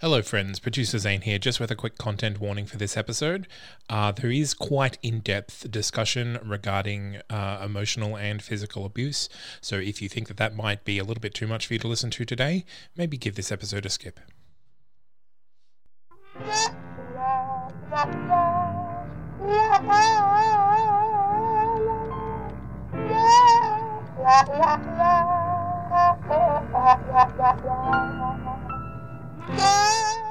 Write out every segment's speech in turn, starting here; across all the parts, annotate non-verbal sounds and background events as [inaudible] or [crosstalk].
Hello, friends. Producer Zane here, just with a quick content warning for this episode. Uh, there is quite in depth discussion regarding uh, emotional and physical abuse. So, if you think that that might be a little bit too much for you to listen to today, maybe give this episode a skip. [laughs]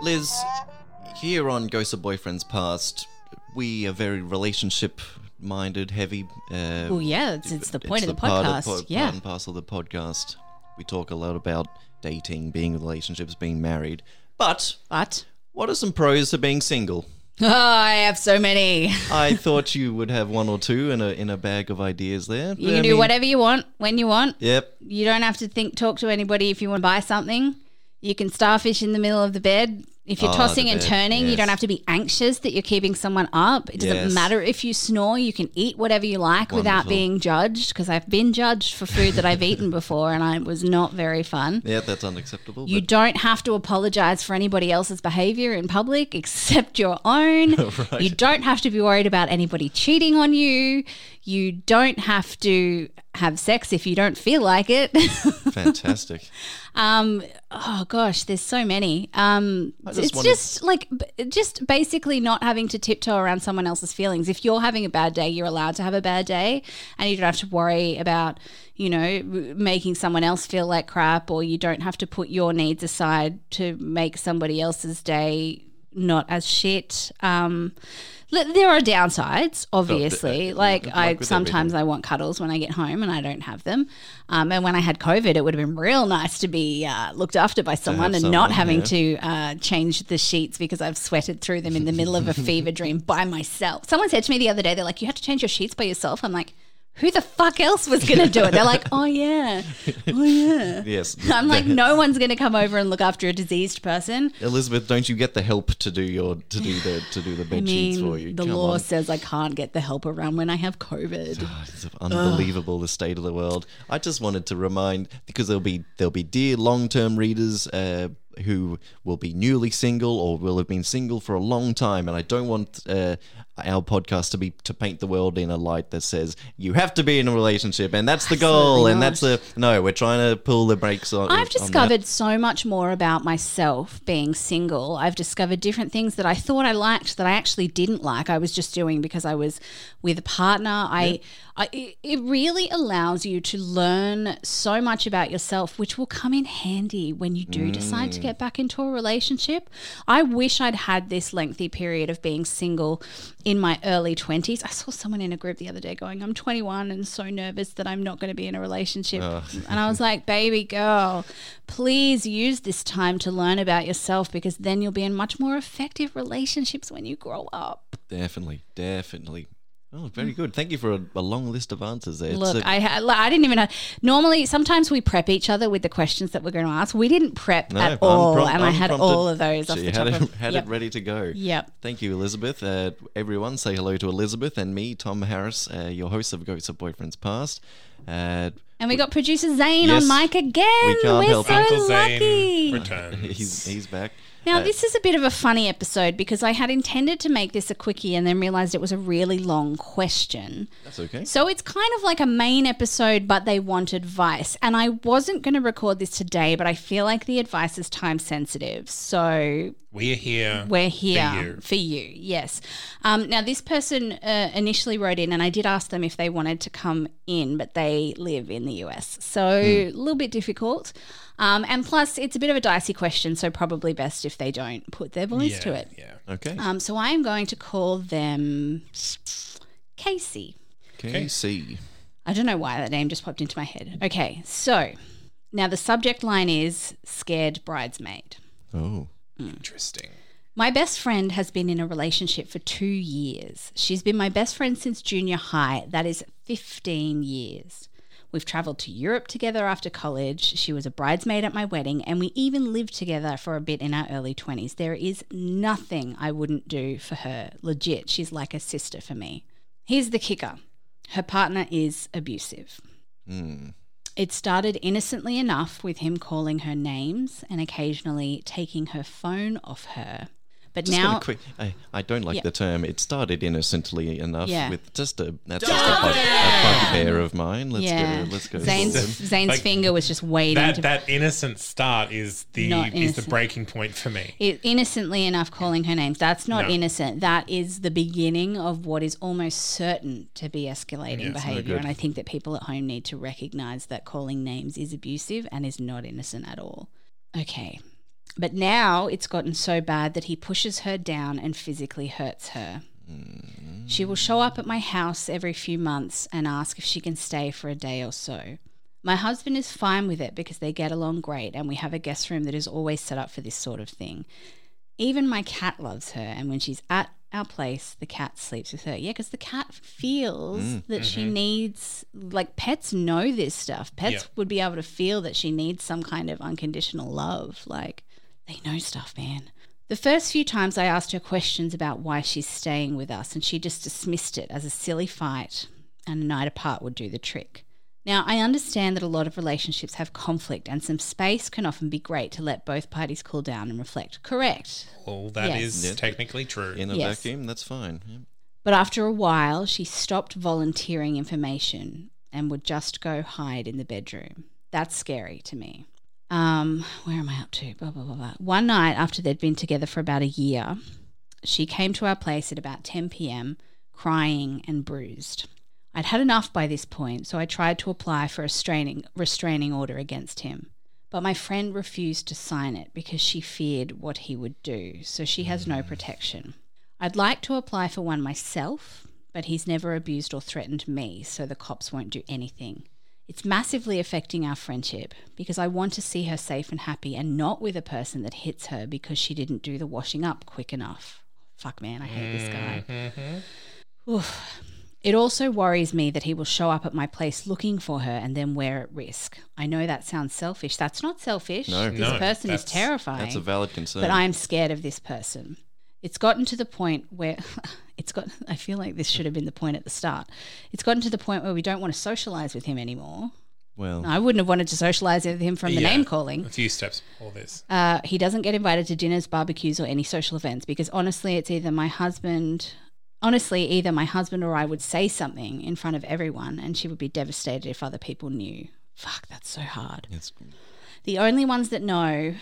Liz, here on Ghosts of Boyfriends Past, we are very relationship minded, heavy. Uh, Well, yeah, it's, it's the point of the part podcast. po- yeah. part and parcel of the podcast. We talk a lot about dating, being in relationships, being married. But But what are some pros to being single? oh, [laughs] I have so many. [laughs] I thought you would have one or two in a in a bag of ideas there. You can do whatever you want when you want. Yep. You don't have to think, talk to anybody if you want to buy something. You can starfish in the middle of the bed. If you're Oh, tossing and bed, turning, you don't have to be anxious that you're keeping someone up. It doesn't Yes. matter if you snore. You can eat whatever you like without being judged. Because I've been judged for food that I've eaten before, and I was not very fun. Yeah, that's unacceptable. You don't have to apologize for anybody else's behavior in public except your own. [laughs] You don't have to be worried about anybody cheating on you. You don't have to have sex if you don't feel like it. [laughs] fantastic. um, oh gosh, there's so many. Um, just it's wanted- just like b- just basically not having to tiptoe around someone else's feelings. If you're having a bad day, you're allowed to have a bad day, and you don't have to worry about you know making someone else feel like crap, or you don't have to put your needs aside to make somebody else's day not as shit. Um, there are downsides, obviously. like I sometimes I want cuddles when I get home and I don't have them. Um, and when I had COVID, it would have been real nice to be uh, looked after by someone and not having yeah. to uh, change the sheets because I've sweated through them in the middle of a [laughs] fever dream by myself. Someone said to me the other day, they're like, "You have to change your sheets by yourself." I'm like. Who the fuck else was going to do it? They're like, oh yeah, oh yeah. [laughs] Yes. [laughs] I'm like, [laughs] no one's going to come over and look after a diseased person. Elizabeth, don't you get the help to do your to do the to do the I bed sheets for you? the Come law on. says I can't get the help around when I have COVID. It's unbelievable the state of the world. I just wanted to remind because there'll be there'll be dear long term readers uh, who will be newly single or will have been single for a long time, and I don't want uh, our podcast to be to paint the world in a light that says you have to be in a relationship and that's the goal Absolutely and not. that's the no. We're trying to pull the brakes on. on I've discovered so much more about myself being single. I've discovered different things that I thought I liked that I actually didn't like. I was just doing because I was with a partner. I, I it- it really allows you to learn so much about yourself, which will come in handy when you do decide Mm. to get back into a relationship. I wish I'd had this lengthy period of being single in my early 20s. I saw someone in a group the other day going, I'm 21 and so nervous that I'm not going to be in a relationship. And I was like, baby girl, please use this time to learn about yourself because then you'll be in much more effective relationships when you grow up. Definitely, definitely. Oh, very good. Thank you for a, a long list of answers there. Look, a- I ha- I didn't even know. Normally, sometimes we prep each other with the questions that we're going to ask. We didn't prep No, at all, unprom- and I had all of those off She the had, top it, of had yep. it ready to go. Yep. Thank you, Elizabeth. Uh, everyone, say hello to Elizabeth and me, Tom Harris, uh, your host of Ghosts of Boyfriends Past. Uh, And we got producer Zane Yes. on mic again. We can't are help so it. Uncle lucky. Zane returns. [laughs] he's he's back. Now, Uh, this is a bit of a funny episode because I had intended to make this a quickie and then realized it was a really long question. That's okay. So it's kind of like a main episode, but they want advice. And I wasn't going to record this today, but I feel like the advice is time sensitive. So We are here. we're here you. for you. Yes. Um, now, this person uh, initially wrote in, and I did ask them if they wanted to come in, but they live in the US. So a little bit difficult. Um, and plus, it's a bit of a dicey question, so probably best if they don't put their voice yeah, to it. Yeah. Okay. Um, so I am going to call them Casey. Casey. I don't know why that name just popped into my head. Okay, so now the subject line is scared bridesmaid. Oh. Interesting. My best friend has been in a relationship for two years. She's been my best friend since junior high. That is 15 years. We've traveled to Europe together after college. She was a bridesmaid at my wedding, and we even lived together for a bit in our early 20s. There is nothing I wouldn't do for her. Legit, she's like a sister for me. Here's the kicker her partner is abusive. Hmm. It started innocently enough with him calling her names and occasionally taking her phone off her. But Just now, gonna quick, I, I don't like Yeah. the term. It started innocently enough Yeah. with just a that's just a, bug, a bugbear of mine. Let's yeah, go. Let's go. Zane's. Zane's Like, finger was just waiting That to that innocent start is the is the breaking point for me. it, innocently enough calling her names. That's not No. innocent. That is the beginning of what is almost certain to be escalating Yeah, it's no behavior. and I think that people at home need to recognize that calling names is abusive and is not innocent at all. Okay. But now it's gotten so bad that he pushes her down and physically hurts her. She will show up at my house every few months and ask if she can stay for a day or so. My husband is fine with it because they get along great and we have a guest room that is always set up for this sort of thing. Even my cat loves her, and when she's at our place, the cat sleeps with her. Yeah, because the cat feels mm, that she mm-hmm. needs, like, pets know this stuff. Pets Yeah. would be able to feel that she needs some kind of unconditional love. Like, they know stuff, man. The first few times I asked her questions about why she's staying with us, and she just dismissed it as a silly fight, and a night apart would do the trick. Now, I understand that a lot of relationships have conflict, and some space can often be great to let both parties cool down and reflect. Correct. Well, that Yes. is Yeah. technically true. in a Yes. vacuum. That's fine. Yeah. But after a while, she stopped volunteering information and would just go hide in the bedroom. That's scary to me. Um, where am I up to? Blah, blah, blah, blah. One night after they'd been together for about a year, she came to our place at about 10 p.m., crying and bruised. I'd had enough by this point, so I tried to apply for a restraining, restraining order against him. But my friend refused to sign it because she feared what he would do, so she has no protection. I'd like to apply for one myself, but he's never abused or threatened me, so the cops won't do anything. It's massively affecting our friendship because I want to see her safe and happy and not with a person that hits her because she didn't do the washing up quick enough. Fuck, man, I hate this guy. Mm-hmm. Oof. It also worries me that he will show up at my place looking for her and then we're at risk. I know that sounds selfish. That's not selfish. No. this No, person is terrifying. That's a valid concern. But I'm scared of this person. It's gotten to the point where [laughs] it's got I feel like this should have been the point at the start. It's gotten to the point where we don't want to socialize with him anymore. well, I wouldn't have wanted to socialize with him from the Yeah. name calling. A few steps before this. Uh, he doesn't get invited to dinners, barbecues, or any social events because honestly, it's either my husband. Honestly, either my husband or I would say something in front of everyone, and she would be devastated if other people knew. Fuck, that's so hard. it's, The only ones that know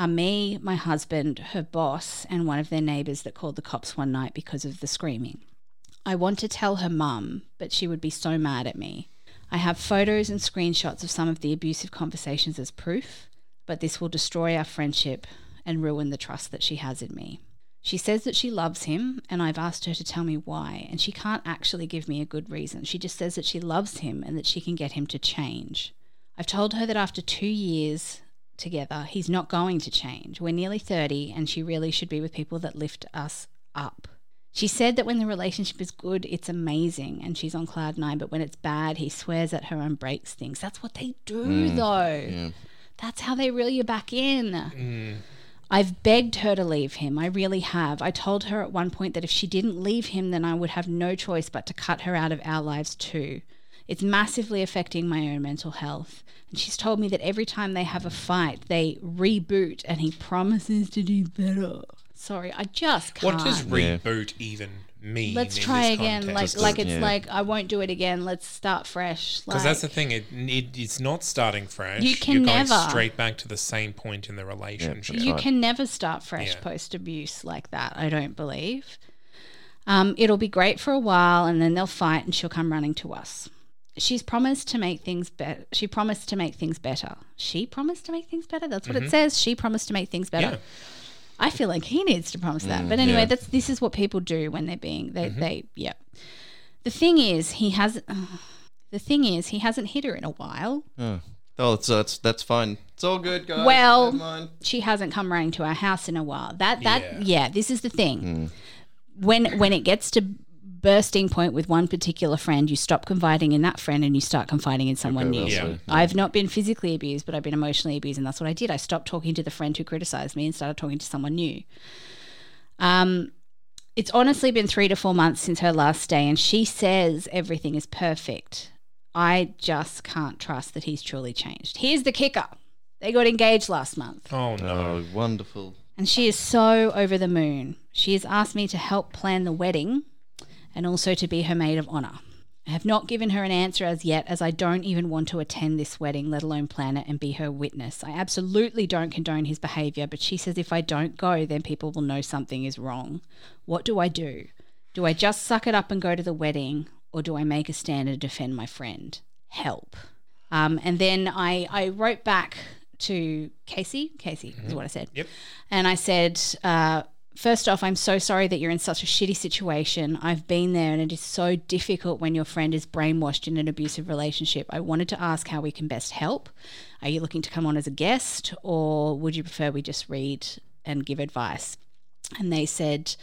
are me, my husband, her boss, and one of their neighbours that called the cops one night because of the screaming. I want to tell her mum, but she would be so mad at me. I have photos and screenshots of some of the abusive conversations as proof, but this will destroy our friendship and ruin the trust that she has in me. She says that she loves him, and I've asked her to tell me why, and she can't actually give me a good reason. She just says that she loves him and that she can get him to change. I've told her that after two years together, he's not going to change. We're nearly 30, and she really should be with people that lift us up. She said that when the relationship is good, it's amazing and she's on cloud nine, but when it's bad, he swears at her and breaks things. That's what they do, mm, though. yeah. That's how they reel you back in. Mm. I've begged her to leave him. I really have. I told her at one point that if she didn't leave him, then I would have no choice but to cut her out of our lives too. It's massively affecting my own mental health. And she's told me that every time they have a fight, they reboot and he promises to do better. Sorry, I just can't. What does Yeah. reboot even mean? Let's in try this again. context? Like, like it's yeah. like I won't do it again. Let's start fresh. Because Like, that's the thing. It, it it's not starting fresh. You can You're going never. straight back to the same point in the relationship. that's you right. can never start fresh Yeah. post abuse like that. I don't believe. Um, it'll be great for a while, and then they'll fight, and she'll come running to us. She's promised to make things better. She promised to make things better. She promised to make things better. That's what it says. She promised to make things better. Mm-hmm. Yeah. I feel like he needs to promise that. But anyway, yeah. that's this is what people do when they're being they Mm-hmm. they yeah. The thing is, he has. the thing is, he hasn't hit her in a while. Oh, oh it's, that's that's fine. It's all good, guys. Well- she hasn't come round to our house in a while. That that Yeah. yeah, this is the thing. When when it gets to bursting point with one particular friend, you stop confiding in that friend and you start confiding in someone Okay, new. well, Yeah. I've not been physically abused, but I've been emotionally abused, and that's what I did. I stopped talking to the friend who criticized me and started talking to someone new. Um, it's honestly been three to four months since her last day, and she says everything is perfect. I just can't trust that he's truly changed. Here's the kicker: they got engaged last month. Oh no. Oh, wonderful. And she is so over the moon. She has asked me to help plan the wedding and also to be her maid of honor. I have not given her an answer as yet, as I don't even want to attend this wedding, let alone plan it and be her witness. I absolutely don't condone his behavior, but she says if I don't go, then people will know something is wrong. What do I do? Do I just suck it up and go to the wedding, or do I make a stand and defend my friend? Help. Um, and then I, I wrote back to Casey. Casey is what I said. Yep. And I said, uh, first off, I'm so sorry that you're in such a shitty situation. I've been there and it is so difficult when your friend is brainwashed in an abusive relationship. I wanted to ask how we can best help. Are you looking to come on as a guest or would you prefer we just read and give advice? And they said,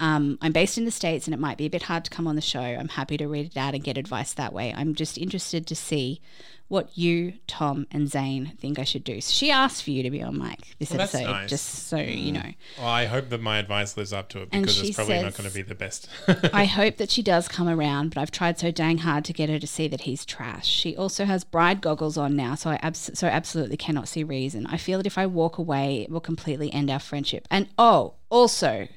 um, I'm based in the States and it might be a bit hard to come on the show. I'm happy to read it out and get advice that way. I'm just interested to see what you, Tom, and Zane think I should do. So she asked for you to be on mic this Well, episode, nice. just so you know. Well, I hope that my advice lives up to it because it's probably not going to be the best. [laughs] I [laughs] hope that she does come around, but I've tried so dang hard to get her to see that he's trash. She also has bride goggles on now, so I abs- so absolutely cannot see reason. I feel that if I walk away, it will completely end our friendship. And oh, also,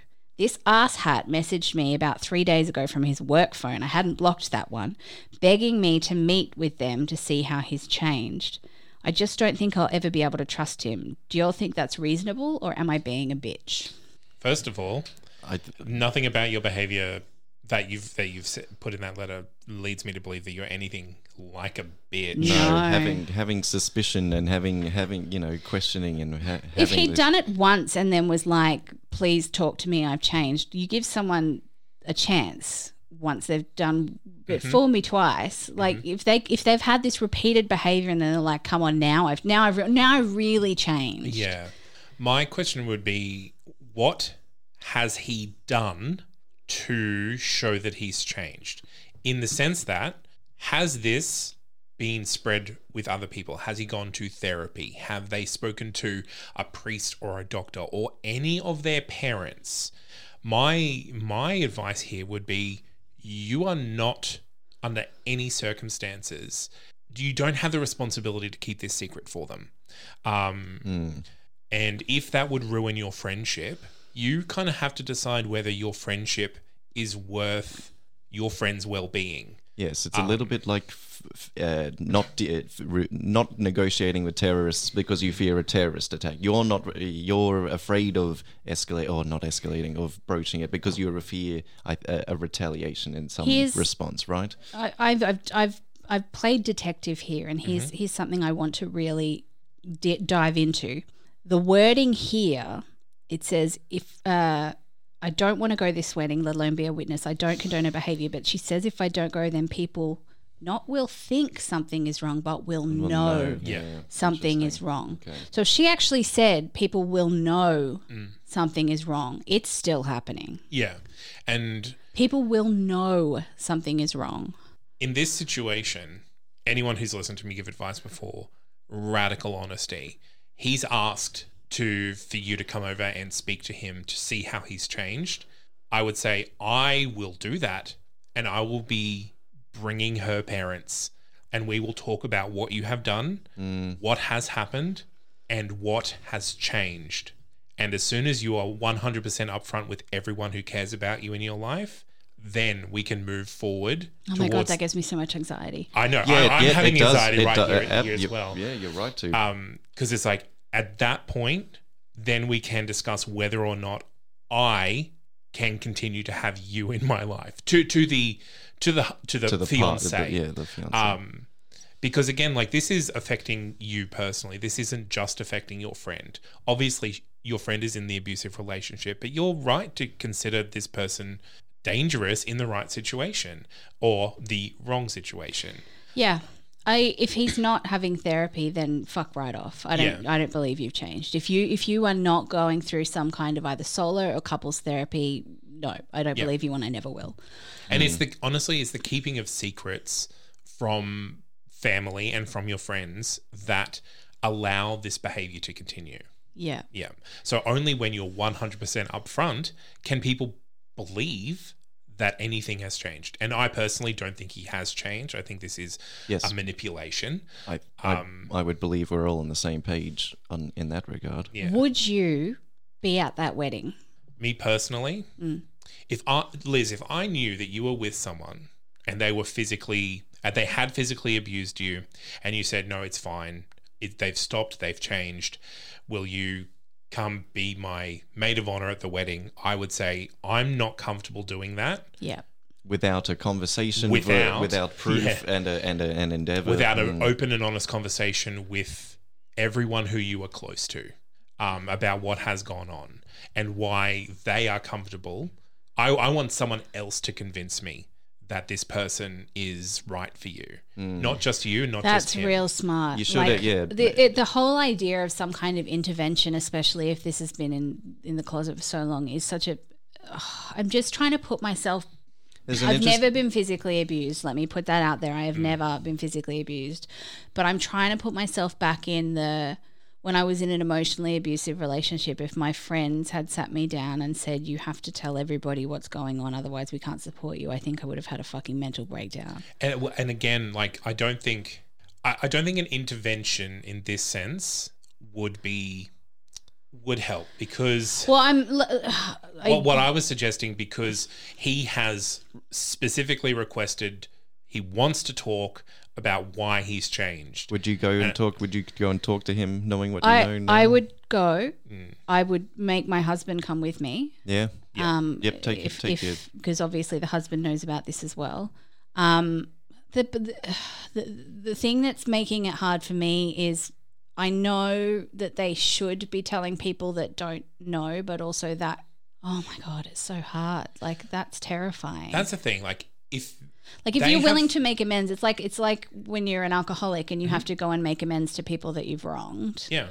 this ass hat messaged me about three days ago from his work phone. I hadn't blocked that one, begging me to meet with them to see how he's changed. I just don't think I'll ever be able to trust him. Do y'all think that's reasonable, or am I being a bitch? First of all, I th- nothing about your behavior that you've that you've put in that letter leads me to believe that you're anything like a bitch. no, No. having having suspicion and having having you know questioning and ha- if he'd this- done it once and then was like, please talk to me, I've changed, you give someone a chance once they've done it mm-hmm. fool me twice. Mm-hmm. Like if they if they've had this repeated behavior and then they're like, come on now, I've now I've re- now I really changed. Yeah. My question would be what has he done to show that he's changed? In the sense that, has this been spread with other people? Has he gone to therapy? Have they spoken to a priest or a doctor or any of their parents? My my advice here would be you are not under any circumstances you don't have the responsibility to keep this secret for them. Um, Mm. and if that would ruin your friendship, you kind of have to decide whether your friendship is worth your friend's well-being. Yes, Um, it's a little bit like f- f- uh, not de- f- re- not negotiating with terrorists because you fear a terrorist attack. You're not re- you're afraid of escalate or not escalating of broaching it because you're a fear a, a, a retaliation in some Here's- response, right? I, I've, I've I've I've played detective here, and here's here's something I want to really di- dive into. The wording here it says if uh, I don't want to go this wedding, let alone be a witness. I don't condone her behavior, but she says if I don't go, then people not will think something is wrong, but will Well, know no, Yeah. something is wrong. Okay. So if she actually said people will know Mm. something is wrong. It's still happening. Yeah. And People will know something is wrong. in this situation, anyone who's listened to me give advice before, radical honesty. He's asked to for you to come over and speak to him to see how he's changed. I would say I will do that and I will be bringing her parents and we will talk about what you have done, what has happened and what has changed. And as soon as you are 100% upfront with everyone who cares about you in your life, then we can move forward. Oh my god, that gives me so much anxiety. I know. Yeah, I, I'm yeah, having it does. anxiety It right do- here, uh, here as well. Yeah, you're right too. Um, because it's like at that point, then we can discuss whether or not I can continue to have you in my life to to the to the to the, to the fiance. part, the, yeah, the fiance. Um, because again, like this is affecting you personally. This isn't just affecting your friend. Obviously, your friend is in the abusive relationship, but you're right to consider this person dangerous in the right situation or the wrong situation. Yeah. I if he's not having therapy, then fuck right off. I don't Yeah. I don't believe you've changed. If you if you are not going through some kind of either solo or couples therapy, no, I don't Yeah. believe you and I never will. And it's the honestly, it's the keeping of secrets from family and from your friends that allow this behavior to continue. Yeah. Yeah. So only when you're 100% upfront can people believe that anything has changed. And I personally don't think he has changed. I think this is Yes. a manipulation. I, I, Um, I would believe we're all on the same page on, in that regard. Yeah. Would you be at that wedding? Me personally, if I, Liz, if I knew that you were with someone and they were physically, uh, they had physically abused you, and you said no, it's fine, it, they've stopped, they've changed, will you come be my maid of honor at the wedding? I would say I'm not comfortable doing that Yeah. Without a conversation, Without- without proof yeah. and a, and a, an endeavor. without an Mm. open and honest conversation with everyone who you are close to um, about what has gone on and why they are comfortable. I, I want someone else to convince me that this person is right for you, not just you, not That's just him. That's real smart. You should, uh, yeah. The, it, the whole idea of some kind of intervention, especially if this has been in in the closet for so long, is such a. ugh, I'm just trying to put myself. I've interest- never been physically abused. Let me put that out there. I Mm. have never been physically abused, but I'm trying to put myself back in the when I was in an emotionally abusive relationship. If my friends had sat me down and said, "You have to tell everybody what's going on, otherwise we can't support you," I think I would have had a fucking mental breakdown. And, and again, like I don't think I, I don't think an intervention in this sense would be would help because Well, I'm. l- uh, I, what, what I was suggesting because he has specifically requested he wants to talk about why he's changed. Would you go and talk? Would you go and talk to him, knowing what you I, know? now? I would go. Mm. I would make my husband come with me. Yeah. Um, Yep, take- if, take if, because obviously the husband knows about this as well. Um, the, the [sighs] the the thing that's making it hard for me is I know that they should be telling people that don't know, but also that oh my god, it's so hard. Like that's terrifying. That's the thing. Like if Like if you're willing have- to make amends, it's like it's like when you're an alcoholic and you Mm-hmm. have to go and make amends to people that you've wronged. yeah,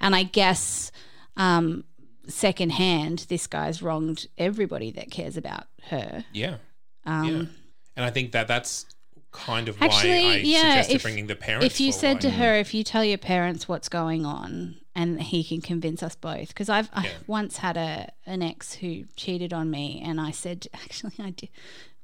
And I guess um, secondhand, this guy's wronged everybody that cares about her. yeah, Um, yeah, and I think that that's kind of Actually, why I yeah, suggested if- bringing the parents. If you said to her, if you tell your parents what's going on, and he can convince us both, because I've I once had a an ex who cheated on me, and I said, [laughs] actually, I did.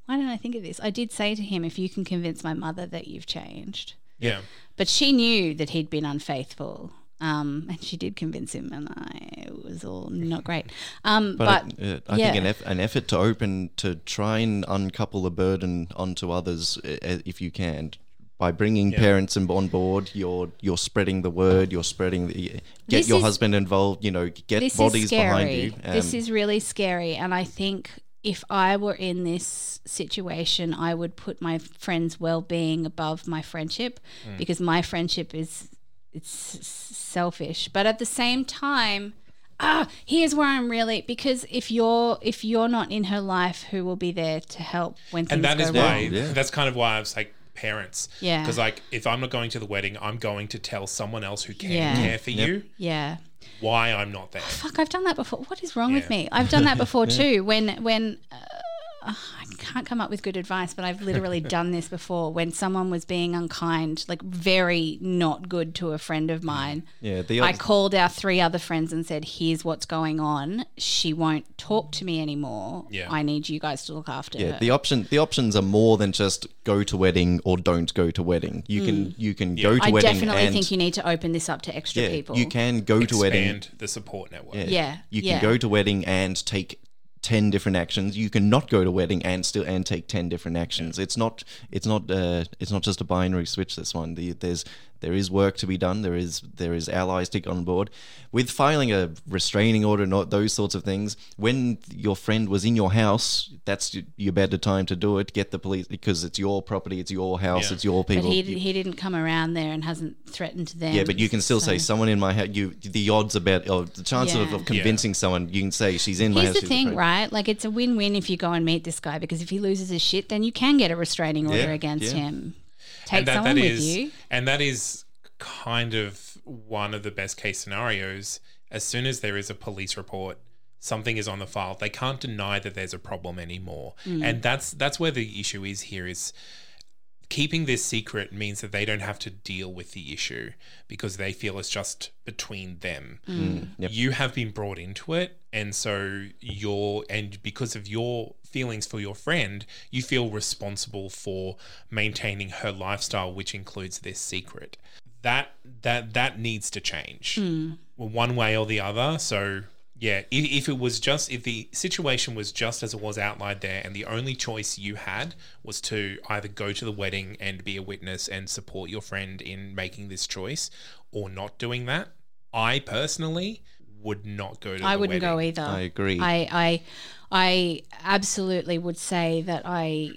Why didn't I think of this? I did say to him, if you can convince my mother that you've changed, yeah, but she knew that he'd been unfaithful. Um, and she did convince him, and I, it was all not great. Um, but, But, uh, I yeah. think an, eff- an effort to open to try and uncouple the burden onto others, uh, if you can, by bringing parents on board. You're you're spreading the word. You're spreading the get This your is- husband involved. You know, get this bodies behind you. this Um, is really scary, and I think if I were in this situation, I would put my friend's well-being above my friendship because my friendship is it's selfish. But at the same time, ah, here's where I'm really because if you're if you're not in her life, who will be there to help when things and that go is wrong? why Yeah. that's kind of why I was like parents. Yeah. Because like if I'm not going to the wedding, I'm going to tell someone else who can Yeah. care for you Yeah. why I'm not there. fuck i've done that before what is wrong with me i've done that before [laughs] too when when uh, i can't come up with good advice but i've literally [laughs] done this before when someone was being unkind like very not good to a friend of mine yeah, the I called our three other friends and said, "Here's what's going on. She won't talk to me anymore. Yeah. I need you guys to look after yeah, her." the option the options are more than just go to wedding or don't go to wedding. You can you can go to Mm. I wedding definitely and think you need to open this up to extra yeah, people. you can go to wedding Expand the support network. Yeah. Yeah, You can go to wedding and take 10 different actions. You can not go to wedding and still and take 10 different actions. It's not it's not uh, it's not just a binary switch this one. The, there's there is work to be done. There is there is allies to get on board. With filing a restraining order not those sorts of things, when your friend was in your house, that's your better time to do it. Get the police because it's your property, it's your house, Yeah. it's your but people. he, You- he didn't come around there and hasn't threatened them. yeah, but you can still say someone in my house. You the odds about or the chance of, Yeah. of convincing someone. You can say she's in my Here's house. the thing, afraid." right? Like it's a win-win if you go and meet this guy because if he loses his shit, then you can get a restraining order Yeah, against yeah. him. Take and that, someone that with you. And that is kind of one of the best case scenarios. As soon as there is a police report, something is on the file. They can't deny that there's a problem anymore. Mm. And that's that's where the issue is here is keeping this secret means that they don't have to deal with the issue because they feel it's just between them. Mm. Yep. You have been brought into it, and so you're, and because of your feelings for your friend, you feel responsible for maintaining her lifestyle, which includes this secret. That that that needs to change, well, one way or the other. So yeah, if, if it was just if the situation was just as it was outlined there, and the only choice you had was to either go to the wedding and be a witness and support your friend in making this choice, or not doing that, I personally would not go to. I the wouldn't go either. I agree. I, I, I absolutely would say that I,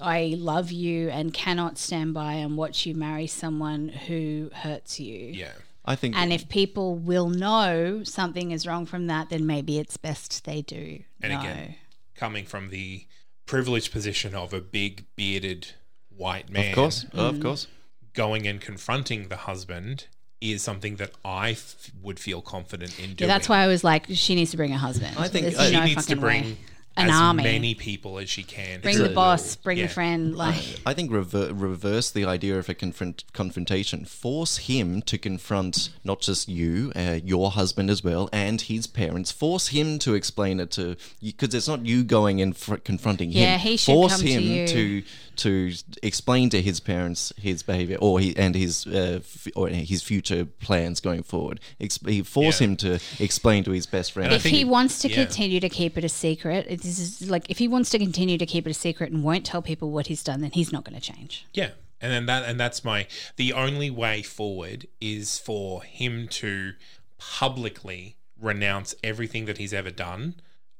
I love you and cannot stand by and watch you marry someone who hurts you. Yeah. I think And if people will know something is wrong from that, then maybe it's best they do. And know. again, coming from the privileged position of a big bearded white man, of course, Mm. of course. going and confronting the husband is something that I f- would feel confident in doing. Yeah, that's why I was like, she needs to bring a husband. I think, There's uh, she no needs to fucking bring way. an as army. many people as she can. bring the boss, bring yeah. the friend. Like, I think rever- reverse the idea of a confront- confrontation. Force him to confront not just you, uh, your husband as well, and his parents. Force him to explain it to because it's not you going and fr- confronting him. Yeah, he should force come to him you. to to explain to his parents his behavior or he, and his uh, f- or his future plans going forward. Ex- he force Yeah. him to explain to his best friend. I if he it- wants to yeah. continue to keep it a secret, this is like if he wants to continue to keep it a secret and won't tell people what he's done, then he's not going to change. Yeah. And then that and that's my the only way forward is for him to publicly renounce everything that he's ever done,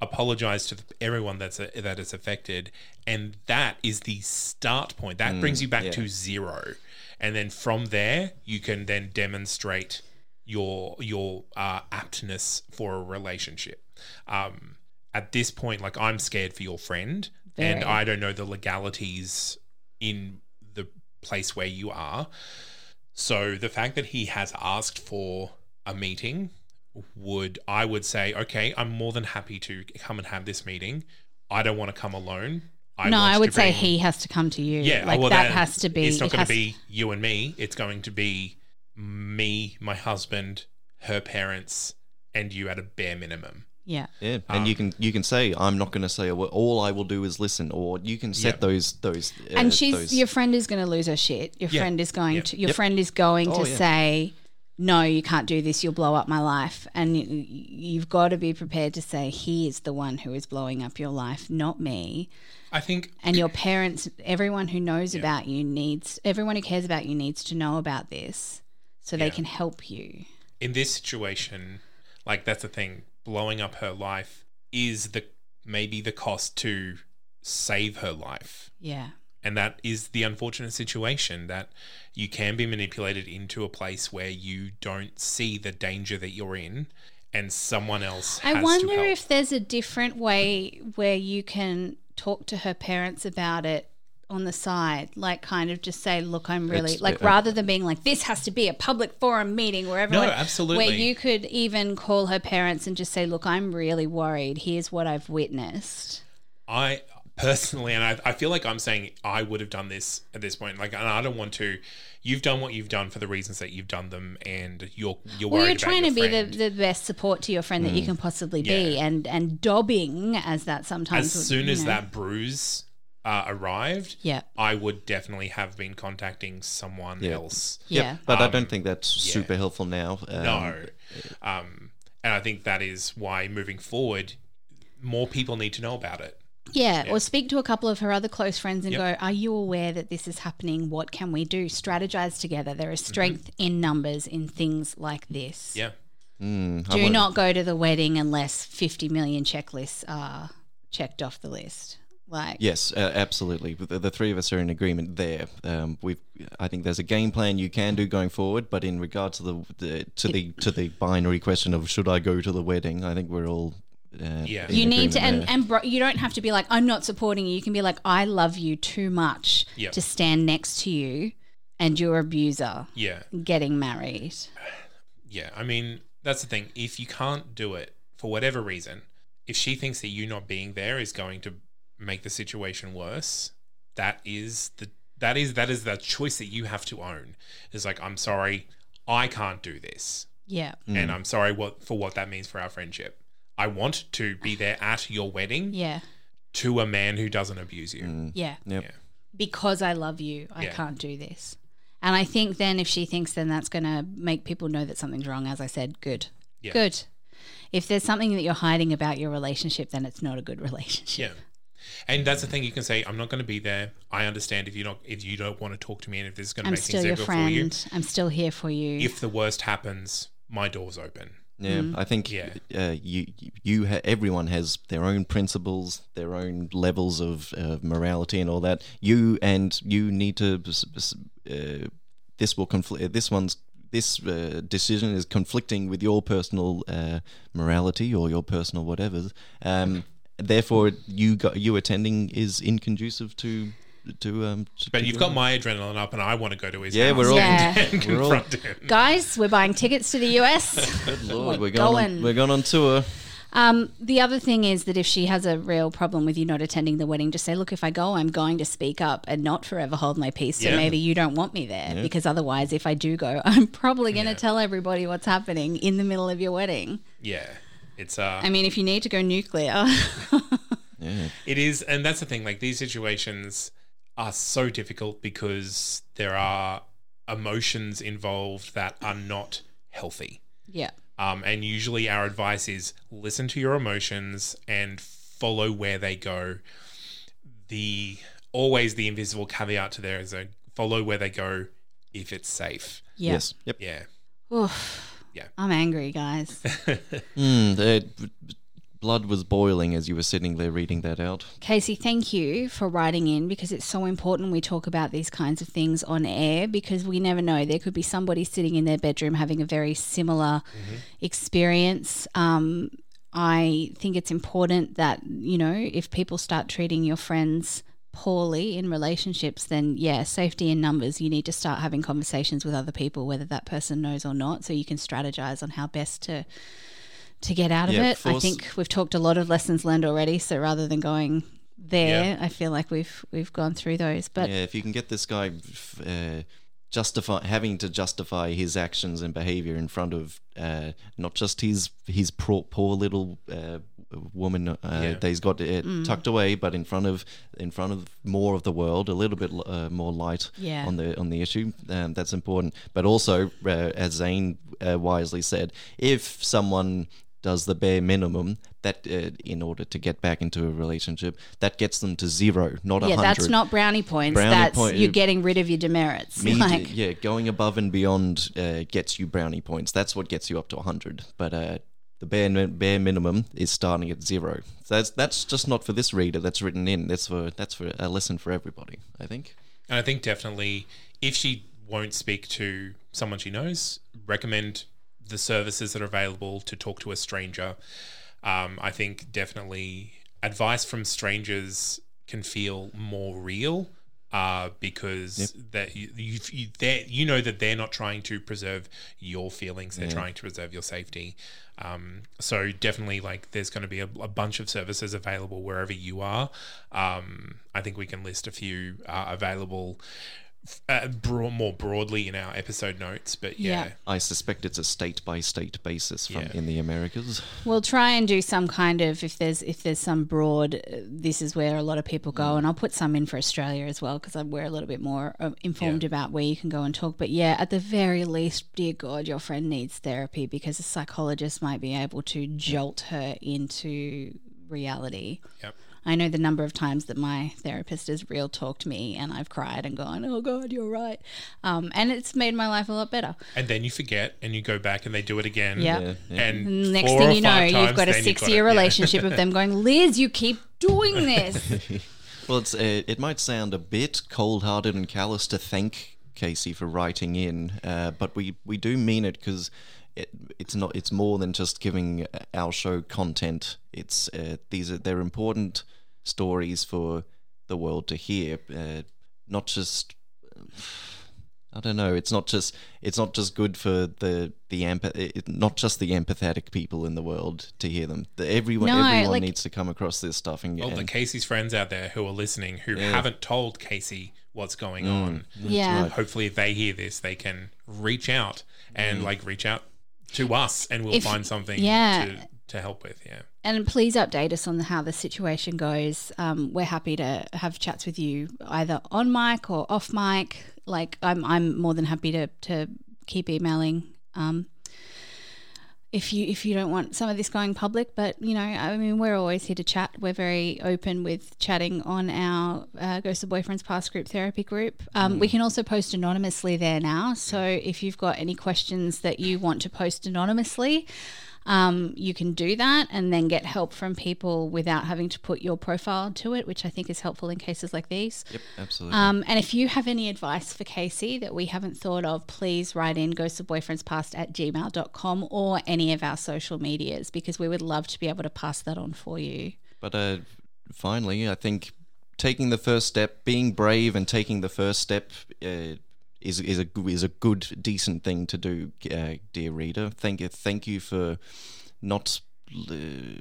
apologize to everyone that's that is affected, and that is the start point. That brings you back to zero, and then from there you can then demonstrate your your uh, aptness for a relationship. Um, at this point, like I'm scared for your friend, and I don't know the legalities in the place where you are. So the fact that he has asked for a meeting would I would say, okay, I'm more than happy to come and have this meeting. I don't want to come alone. I no, I would say bring- he has to come to you. yeah, like well, that has to be. It's not it going to be you and me. It's going to be me, my husband, her parents, and you at a bare minimum. Yeah. Yeah, and you can you can say I'm not going to say a word. All I will do is listen, or you can set Yeah. those those. Uh, and she's those, your friend is going to lose her shit. Your Yeah. friend is going Yeah. to your Yep. friend is going Oh, to yeah. say, "No, you can't do this. You'll blow up my life." And you, you've got to be prepared to say, "He is the one who is blowing up your life, not me." I think And your parents, everyone who knows about you needs, everyone who cares about you needs to know about this, so they Yeah. can help you. in this situation, like that's the thing, blowing up her life is the maybe the cost to save her life. Yeah. And that is the unfortunate situation that you can be manipulated into a place where you don't see the danger that you're in and someone else has I wonder if there's a different way where you can talk to her parents about it on the side, like kind of just say, "Look, I'm really It's- like," uh, rather than being like, "This has to be a public forum meeting where everyone." absolutely. Where you could even call her parents and just say, "Look, I'm really worried. Here's what I've witnessed." I personally, and I, I feel like I'm saying I would have done this at this point. Like, and I don't want to. You've done what you've done for the reasons that you've done them, and you're you're Well, you're trying to about be your the, friend. the best support to your friend that you can possibly be, Yeah. and and dobbing as that sometimes. as would, soon as know. that bruise uh, arrived, Yeah. I would definitely have been contacting someone Yeah. else. Yep, Yeah. but I Um, don't think that's yeah. super helpful now. Um, no, um, and I think that is why moving forward, more people need to know about it. Yeah, Yeah. or speak to a couple of her other close friends and Yep. go, Are you aware that this is happening? What can we do? Strategize together. There is Mm-hmm. strength in numbers in things like this. Yeah, Mm, Do wa- not go to the wedding unless 50 million checklists are checked off the list. Like, Yes, uh, absolutely. The, the three of us are in agreement there. Um, we've, I think there's a game plan you can do going forward, but in regard to the, the to the to the binary question of should I go to the wedding, I think we're all. Uh, Yeah. you need to, and, there. and bro, you don't have to be like, I'm not supporting you. You can be like, I love you too much Yep. to stand next to you and your abuser Yeah. getting married. [sighs] Yeah. I mean, that's the thing. If you can't do it for whatever reason, if she thinks that you not being there is going to make the situation worse, that is the that is that is the choice that you have to own. Is like, I'm sorry, I can't do this. Yeah. And I'm sorry what for what that means for our friendship. I want to be there at your wedding Yeah. to a man who doesn't abuse you. Mm. Yeah. Yep. Yeah. Because I love you, I Yeah. can't do this. And I think then if she thinks then that's going to make people know that something's wrong, as I said, good. Yeah. Good. If there's something that you're hiding about your relationship, then it's not a good [laughs] relationship. Yeah. And that's the thing you can say, I'm not going to be there. I understand if you not if you don't want to talk to me and if this is going to I'm make still things your difficult for you. friend. I'm still here for you. If the worst happens, my door's open. Yeah, Mm-hmm. I think Yeah. uh, you you ha- everyone has their own principles, their own levels of uh, morality and all that. You and you need to. s- s- Uh, this will conflict. This one's this uh, decision is conflicting with your personal uh, morality or your personal whatever. Um, therefore, you got you attending is inconducive to to um. to- But to you've your- got my adrenaline up and I want to go to his Yeah, house [laughs] we're all- Yeah. and we're all- confront him. Guys, we're buying tickets to the US. [laughs] Good Lord, We're we're going. going. On, we're going on tour. Um, the other thing is that if she has a real problem with you not attending the wedding, just say, look, if I go, I'm going to speak up and not forever hold my peace. So Yeah. maybe you don't want me there because otherwise, if I do go, [laughs] I'm probably going to tell everybody what's happening in the middle of your wedding. Yeah. It's uh I mean, if you need to go nuclear, Yeah. It is, and that's the thing. Like these situations are so difficult because there are emotions involved that are not healthy. yeah, Um, and usually, our advice is listen to your emotions and follow where they go. The always the invisible caveat to there is a follow where they go if it's safe. yeah. Yes. Yep. Yeah, Oof. Yeah. I'm angry, guys. [laughs] Mm, the blood was boiling as you were sitting there reading that out. Casey, thank you for writing in because it's so important we talk about these kinds of things on air because we never know. There could be somebody sitting in their bedroom having a very similar experience. Um, I think it's important that, you know, if people start treating your friends poorly in relationships, then yeah, safety in numbers. You need to start having conversations with other people, whether that person knows or not, so you can strategize on how best to to get out of Yeah, it. I think we've talked a lot of lessons learned already. So rather than going there, I feel like we've we've gone through those. But yeah, if you can get this guy uh, justify having to justify his actions and behavior in front of uh, not just his his poor, poor little uh, woman uh, Yeah. that he's got uh, tucked away, but in front of in front of more of the world, a little bit uh, more light Yeah. on the on the issue. Um, that's important. But also, uh, as Zane uh, wisely said, if someone does the bare minimum that uh, in order to get back into a relationship that gets them to zero not a yeah, hundred that's not brownie points. Brownie that's point- you're getting rid of your demerits. me, [laughs] like, yeah, going above and beyond uh, gets you brownie points. That's what gets you up to 100. But uh, the bare bare minimum is starting at zero. So that's that's just not for this reader. That's written in. That's for that's for a lesson for everybody. I think. and I think definitely if she won't speak to someone she knows, recommend the services that are available to talk to a stranger. Um, I think definitely advice from strangers can feel more real uh, because that you you, you, you know that they're not trying to preserve your feelings; they're trying to preserve your safety. Um, so definitely, like, there's going to be a, a bunch of services available wherever you are. Um, I think we can list a few uh, available. Uh, bro- more broadly in our episode notes, but yeah, Yeah. I suspect it's a state by state basis from Yeah. in the Americas. We'll try and do some kind of if there's if there's some broad. Uh, this is where a lot of people go, and I'll put some in for Australia as well because we're a little bit more uh, informed about where you can go and talk. But yeah, at the very least, dear God, your friend needs therapy because a psychologist might be able to jolt her into reality. Yep. I know the number of times that my therapist has real talked me and I've cried and gone, oh God, you're right. Um, and it's made my life a lot better. and then you forget and you go back and they do it again. Yeah. Yeah, yeah. And Next thing you know, five you've got a then six got year it. Yeah. relationship of them [laughs] going, Liz, you keep doing this. [laughs] Well, it's uh, it might sound a bit cold hearted and callous to thank Casey for writing in, uh, but we we do mean it because. It, it's not. It's more than just giving our show content. It's uh, these are they're important stories for the world to hear. Uh, not just I don't know. It's not just it's not just good for the the empath- it, not just the empathetic people in the world to hear them. The, everyone No, everyone like- needs to come across this stuff and, All the Casey's friends out there who are listening who Yeah. haven't told Casey what's going Mm. on. yeah. right. Hopefully, if they hear this, they can reach out and Mm. like reach out to us, and we'll If- find something yeah. to to help with. Yeah. And please update us on how the situation goes. Um, we're happy to have chats with you either on mic or off mic. Like I'm, I'm more than happy to to keep emailing. Um, if you if you don't want some of this going public, but you know, I mean, we're always here to chat. We're very open with chatting on our uh, Ghost of Boyfriends Past Group Therapy group. Um, We can also post anonymously there now. So if you've got any questions that you want to post anonymously, um, you can do that and then get help from people without having to put your profile to it, which I think is helpful in cases like these. Yep, absolutely. Um, and if you have any advice for Casey that we haven't thought of, please write in ghostofboyfriendspast at gmail.com or any of our social medias because we would love to be able to pass that on for you. But uh, finally, I think taking the first step, being brave, and taking the first step uh, is is a is a good, decent thing to do, uh, dear reader. Thank you, thank you for not uh,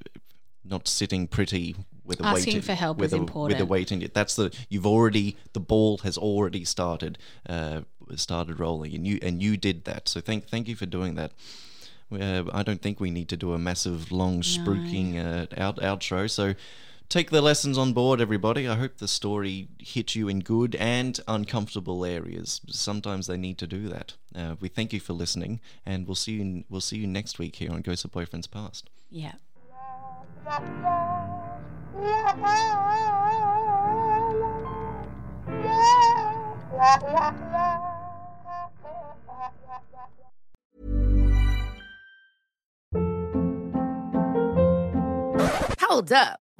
not sitting pretty with a Asking waiting for help with is a, important. With a waiting, that's the you've already the ball has already started uh, started rolling, and you and you did that. So thank thank you for doing that. Uh, I don't think we need to do a massive, long, spruiking uh, out outro. So take the lessons on board, everybody. I hope the story hit you in good and uncomfortable areas. Sometimes they need to do that. Uh, we thank you for listening, and we'll see you. We'll see you next week here on Ghosts of Boyfriends Past. Yeah. Hold up.